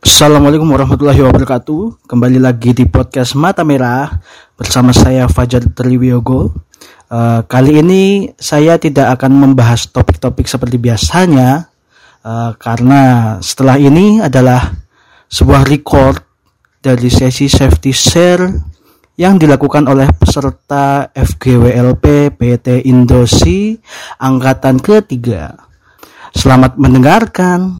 Assalamualaikum warahmatullahi wabarakatuh. Kembali lagi di podcast Mata Merah bersama saya Fajar Triwiyogo. Uh, kali ini saya tidak akan membahas topik-topik seperti biasanya uh, karena setelah ini adalah sebuah record dari sesi safety share yang dilakukan oleh peserta FGWLP PT Indosi angkatan ketiga. Selamat mendengarkan.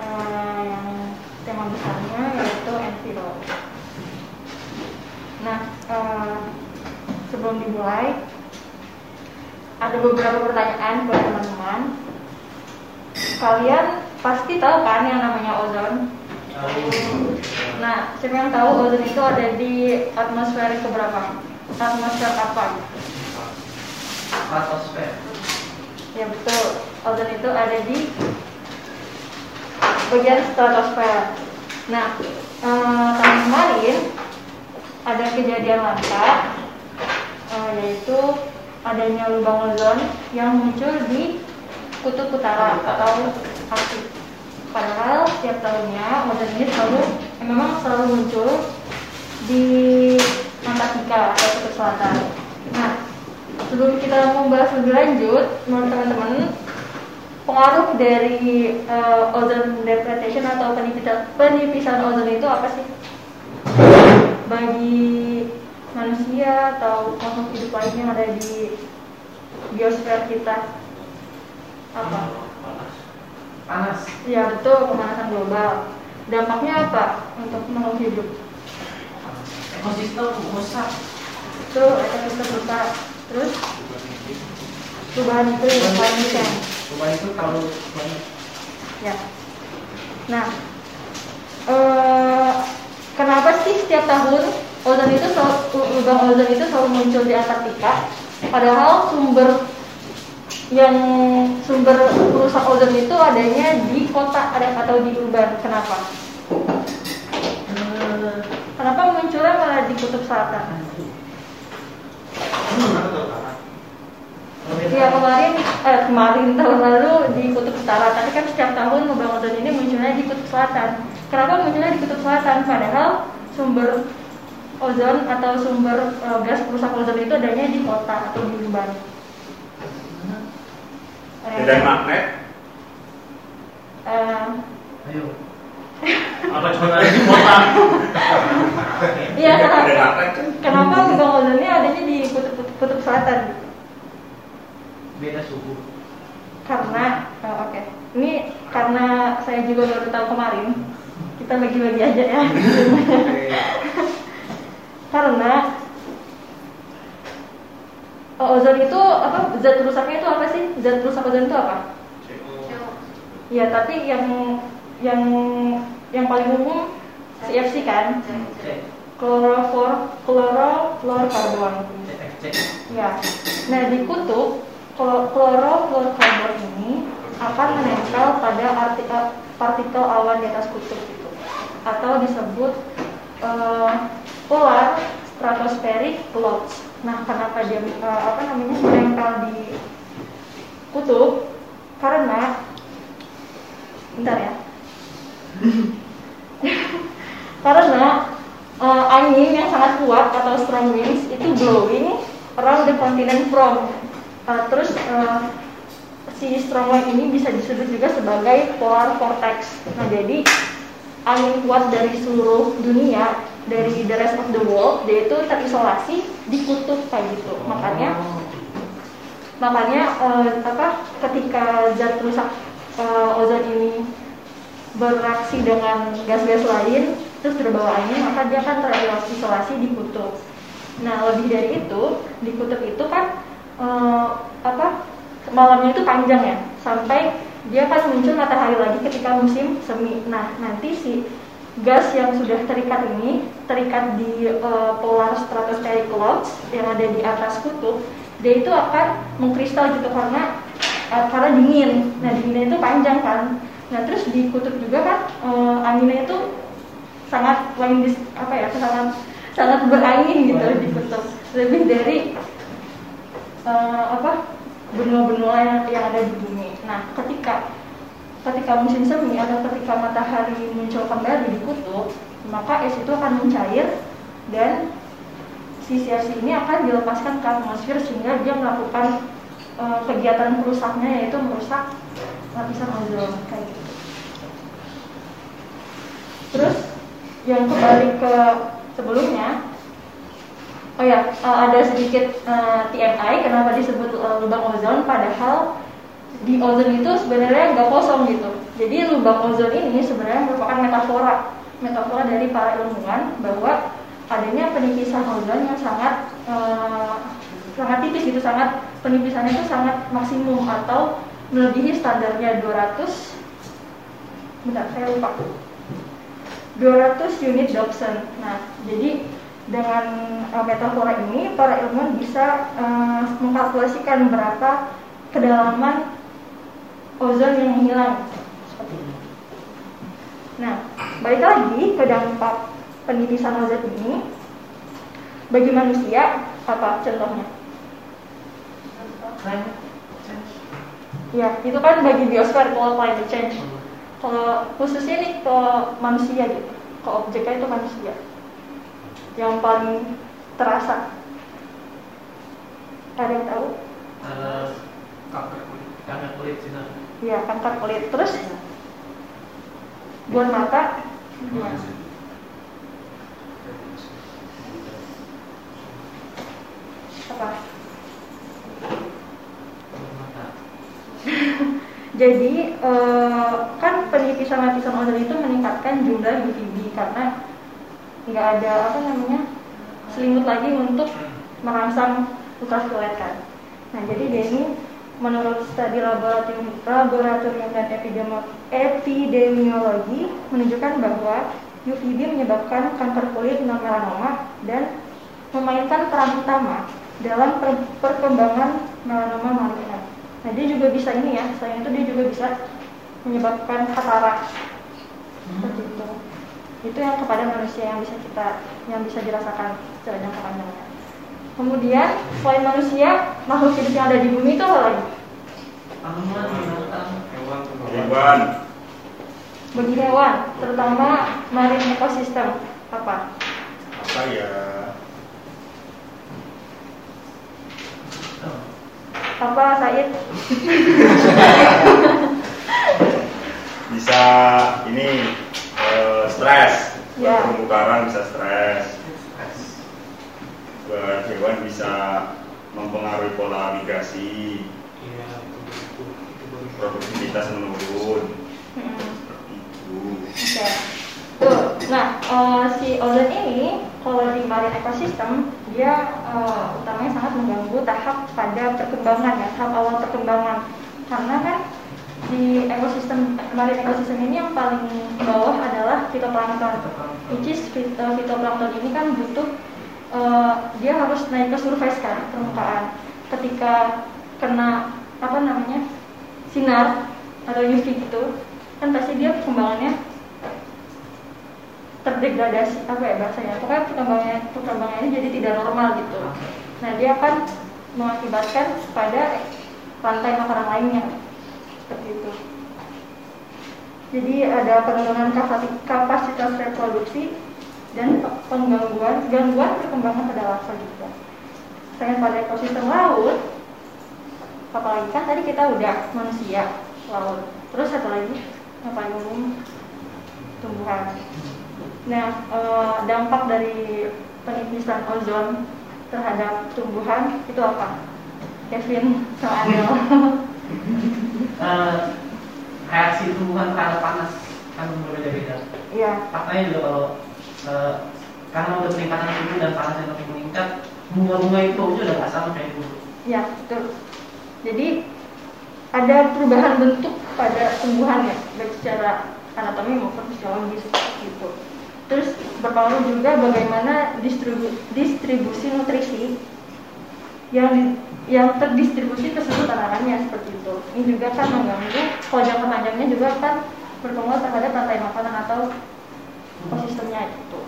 eh, yang tema besarnya yaitu enviro. Nah, eh, sebelum dimulai ada beberapa pertanyaan buat teman-teman. Kalian pasti tahu kan yang namanya ozon? Nah, siapa yang tahu ozon itu ada di atmosfer keberapa? Atmosfer apa? Stratosfer. Ya betul, ozon itu ada di bagian stratosfer. Nah, eh, tahun kemarin ada kejadian langka, eh, yaitu adanya lubang ozon yang muncul di kutub utara atau Arktik. Padahal setiap tahunnya ozon ini selalu eh, memang selalu muncul di Antartika atau kutub selatan. Nah, sebelum kita membahas lebih lanjut, menurut teman-teman, pengaruh dari uh, ozone depletion atau penipisan, penipisan ozon itu apa sih? Bagi manusia atau makhluk hidup lain yang ada di biosfer kita apa? Panas. Ya betul pemanasan global. Dampaknya apa untuk makhluk hidup? Ekosistem rusak. Itu ekosistem rusak. Terus perubahan iklim climate change. Itu kalau banyak Ya. Nah, eh, kenapa sih setiap tahun ozon itu selalu, lubang ozon itu selalu muncul di Antartika? Padahal sumber yang sumber perusak ozon itu adanya di kota ada atau di urban. Kenapa? eh, Kenapa munculnya malah di kutub selatan? Ya kemarin, eh, kemarin tahun lalu di Kutub Utara, tapi kan setiap tahun lubang ozon ini munculnya di Kutub Selatan. Kenapa munculnya di Kutub Selatan? Padahal sumber ozon atau sumber eh, gas perusak ozon itu adanya di kota atau di urban. Eh, Medan magnet. eh, ayo. Apa coba di kota? Iya, magnet kan. kenapa lubang ozonnya adanya di Kutub, Kutub Selatan? Beda suhu. Karena, eh, oke, ini karena saya juga baru tahu kemarin, kita bagi-bagi aja ya. karena eh, ozon itu apa zat rusaknya itu apa sih? Zat rusak ozon itu apa? Ya tapi yang yang yang paling umum CFC kan? Klorofor CFC. ya nah di kutub klorofluorkarbon ini akan menempel pada artikel partikel awan di atas kutub itu atau disebut eh, polar stratospheric clouds. Nah, kenapa dia eh, apa namanya menempel di kutub? Karena bentar ya. Karena eh, angin yang sangat kuat atau strong winds itu blowing around the continent from eh, terus eh, si wind ini bisa disebut juga sebagai polar vortex. Nah, jadi angin kuat dari seluruh dunia dari the rest of the world dia itu terisolasi di kutub kayak gitu makanya makanya eh, apa ketika zat rusak eh, ozon ini bereaksi dengan gas-gas lain terus terbawa angin maka dia akan terisolasi di kutub nah lebih dari itu di kutub itu kan eh, apa malamnya itu panjang ya. Sampai dia akan muncul matahari lagi ketika musim semi. Nah nanti si gas yang sudah terikat ini terikat di eh, polar stratospheric clouds yang ada di atas kutub dia itu akan mengkristal gitu karena eh, karena dingin. Nah dinginnya itu panjang kan. Nah terus di kutub juga kan eh, anginnya itu sangat dis- apa ya sangat sangat berangin gitu di kutub. Lebih dari eh, apa benua-benua yang, yang ada di bumi nah ketika ketika musim semi atau ketika matahari muncul kembali di kutub maka es itu akan mencair dan si CFC ini akan dilepaskan ke atmosfer sehingga dia melakukan eh, kegiatan perusaknya yaitu merusak lapisan ozon kayak gitu. Terus yang kembali ke sebelumnya, oh ya eh, ada sedikit eh, TMI kenapa disebut eh, lubang ozon padahal di ozon itu sebenarnya nggak kosong gitu. Jadi lubang ozon ini sebenarnya merupakan metafora, metafora dari para ilmuwan bahwa adanya penipisan ozon yang sangat eh, sangat tipis gitu, sangat penipisannya itu sangat maksimum atau melebihi standarnya 200 bentar saya lupa 200 unit Dobson. Nah, jadi dengan eh, metafora ini para ilmuwan bisa eh, mengkalkulasikan berapa kedalaman ozon yang hilang seperti ini. Nah, balik lagi ke dampak penipisan ozon ini bagi manusia apa contohnya? Ya, itu kan bagi biosfer kalau climate change. Kalau khususnya nih ke manusia gitu, ke objeknya itu manusia. Yang paling terasa. Ada yang tahu? Eh, kanker kulit, kanker kulit sinar. Ya, kanker kulit. Terus buat mata gimana? Apa? Jadi eh, kan penipisan lapisan ozon itu meningkatkan jumlah UVB karena nggak ada apa namanya selimut lagi untuk merangsang ultraviolet kan. Nah jadi dia ini menurut studi laboratorium, laboratorium dan epidemi- epidemiologi menunjukkan bahwa UVB menyebabkan kanker kulit non melanoma dan memainkan peran utama dalam per- perkembangan melanoma maligne. Nah dia juga bisa ini ya, selain itu dia juga bisa menyebabkan katarak seperti itu. Itu yang kepada manusia yang bisa kita yang bisa dirasakan secara jangka panjangnya. Kemudian selain manusia, makhluk hidup yang ada di bumi itu apa lagi? Hewan. Bagi hewan, terutama marine ekosistem apa? Apa ya? Apa Said? Bisa ini stres. Terumbu karang bisa stres. Buat hewan bisa mempengaruhi pola migrasi, iya, produktivitas menurun. Itu. Oke. Tuh. Nah, eh, si ozon ini kalau di marine ekosistem dia eh, utamanya sangat mengganggu tahap pada perkembangan ya, tahap awal perkembangan. Karena kan di ekosistem marine ekosistem ini yang paling bawah adalah fitoplankton. Which is eh, fitoplankton ini kan butuh eh, dia harus naik ke surface kan, permukaan. Ketika kena apa namanya? sinar atau UV gitu, kan pasti dia perkembangannya terdegradasi apa ya bahasanya pokoknya perkembangannya perkembangannya jadi tidak normal gitu nah dia akan mengakibatkan pada rantai makanan lainnya seperti itu jadi ada penurunan kapasi- kapasitas reproduksi dan pe- penggangguan gangguan perkembangan pada larva juga selain pada ekosistem laut apalagi kan tadi kita udah manusia laut terus satu lagi yang paling umum tumbuhan Nah, eh, dampak dari penipisan ozon terhadap tumbuhan itu apa? Kevin sama Adel. Eh, reaksi tumbuhan terhadap panas kan berbeda-beda. Iya. Faktanya juga kalau eh, karena udah peningkatan suhu dan panas yang makin meningkat, bunga-bunga itu juga udah nggak sama kayak dulu. Ya, betul. Jadi ada perubahan bentuk pada tumbuhan ya, baik secara anatomi maupun fisiologis gitu. Terus berpengaruh juga bagaimana distribu- distribusi nutrisi yang yang terdistribusi ke seluruh tanamannya seperti itu. Ini juga kan mengganggu kalau jangka panjangnya juga kan berpengaruh terhadap rantai makanan atau ekosistemnya gitu.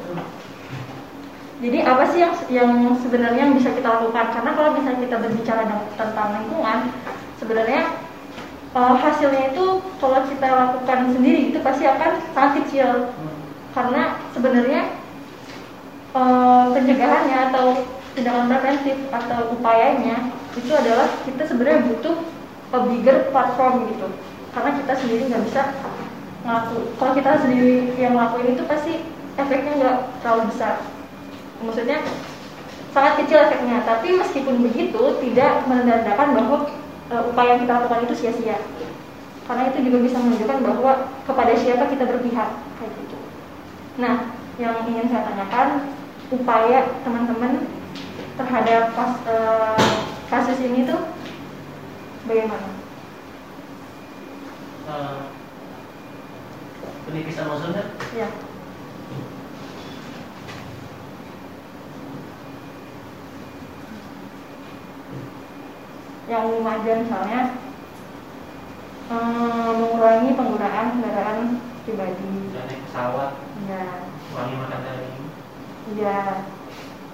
Jadi apa sih yang yang sebenarnya yang bisa kita lakukan? Karena kalau misalnya kita berbicara tentang lingkungan, sebenarnya eh, hasilnya itu kalau kita lakukan sendiri itu pasti akan sangat kecil. Karena sebenarnya eh, pencegahannya atau tindakan preventif atau upayanya itu adalah kita sebenarnya butuh a bigger platform gitu. Karena kita sendiri nggak bisa ngelaku. Kalau kita sendiri yang ngelakuin itu pasti efeknya nggak terlalu besar maksudnya sangat kecil efeknya tapi meskipun begitu tidak menandakan bahwa e, upaya yang kita lakukan itu sia-sia karena itu juga bisa menunjukkan bahwa kepada siapa kita berpihak kayak gitu nah yang ingin saya tanyakan upaya teman-teman terhadap pas, e, kasus ini tuh bagaimana? Eh, penipisan ozonnya ya yang rumah aja misalnya eh, mengurangi penggunaan kendaraan pribadi. Udah naik pesawat, ya wangi makan daging. ya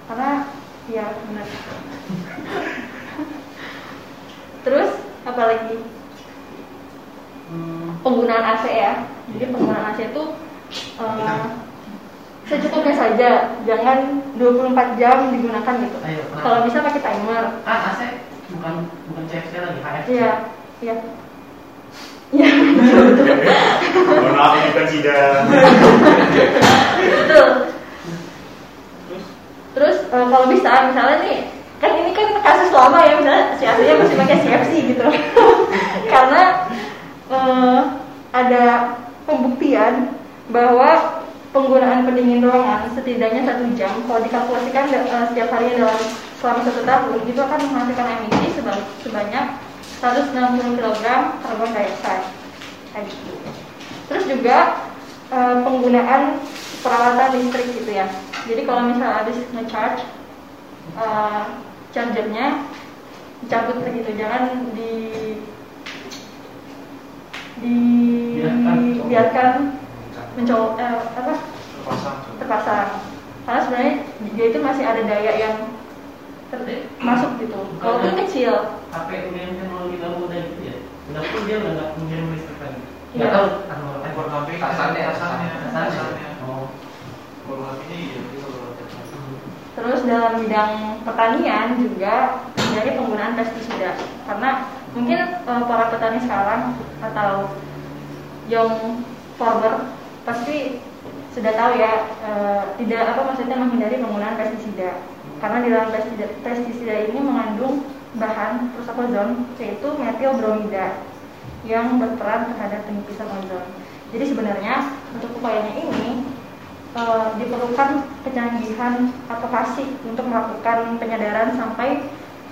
karena ya benar. Terus apa lagi? Hmm, penggunaan AC ya. Jadi penggunaan AC itu eh, secukupnya saja. Jangan 24 jam digunakan gitu. Ayo, kenapa? kalau bisa pakai timer. Ah, AC bukan bukan CFC lagi, HFC. iya iya. Iya. Mohon maaf ini kan sidang. betul eh, kalau bisa misalnya nih kan ini kan kasus lama ya misalnya si aslinya masih pakai CFC gitu karena eh, ada pembuktian bahwa penggunaan pendingin ruangan setidaknya satu jam kalau dikalkulasikan eh, setiap hari dalam selama satu tahun itu akan menghasilkan emisi seba- sebanyak 160 kg karbon dioksida gitu. Terus juga penggunaan peralatan listrik gitu ya. Jadi kalau misalnya habis nge-charge eh, chargernya dicabut begitu, jangan di Biarkan. dibiarkan mencoba eh, apa Terpasang. terpasang. Karena sebenarnya dia itu masih ada daya yang ter- masuk gitu. Walaupun kecil. HP dengan teknologi dalam muda gitu ya. Udah pun dia udah nggak mengirim listrik lagi. Iya. Nggak tahu Ekor ekor kambing Kasarnya, kasarnya Terus dalam bidang pertanian juga dari penggunaan pestisida. Karena mungkin eh, para petani sekarang atau young farmer pasti sudah tahu ya eh, tidak apa maksudnya menghindari penggunaan pestisida. Karena di dalam pestisida, pestisida ini mengandung bahan perusak ozon yaitu metil bromida yang berperan terhadap penipisan ozon. Jadi sebenarnya untuk upayanya ini eh, diperlukan kecanggihan advokasi untuk melakukan penyadaran sampai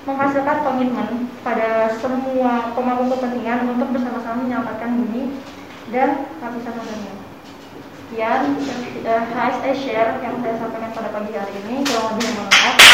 menghasilkan komitmen pada semua pemangku kepentingan untuk bersama-sama menyelamatkan bumi dan lapisan ozonnya. Sekian eh, HSE Share yang saya sampaikan pada pagi hari ini. Kurang lebih mohon.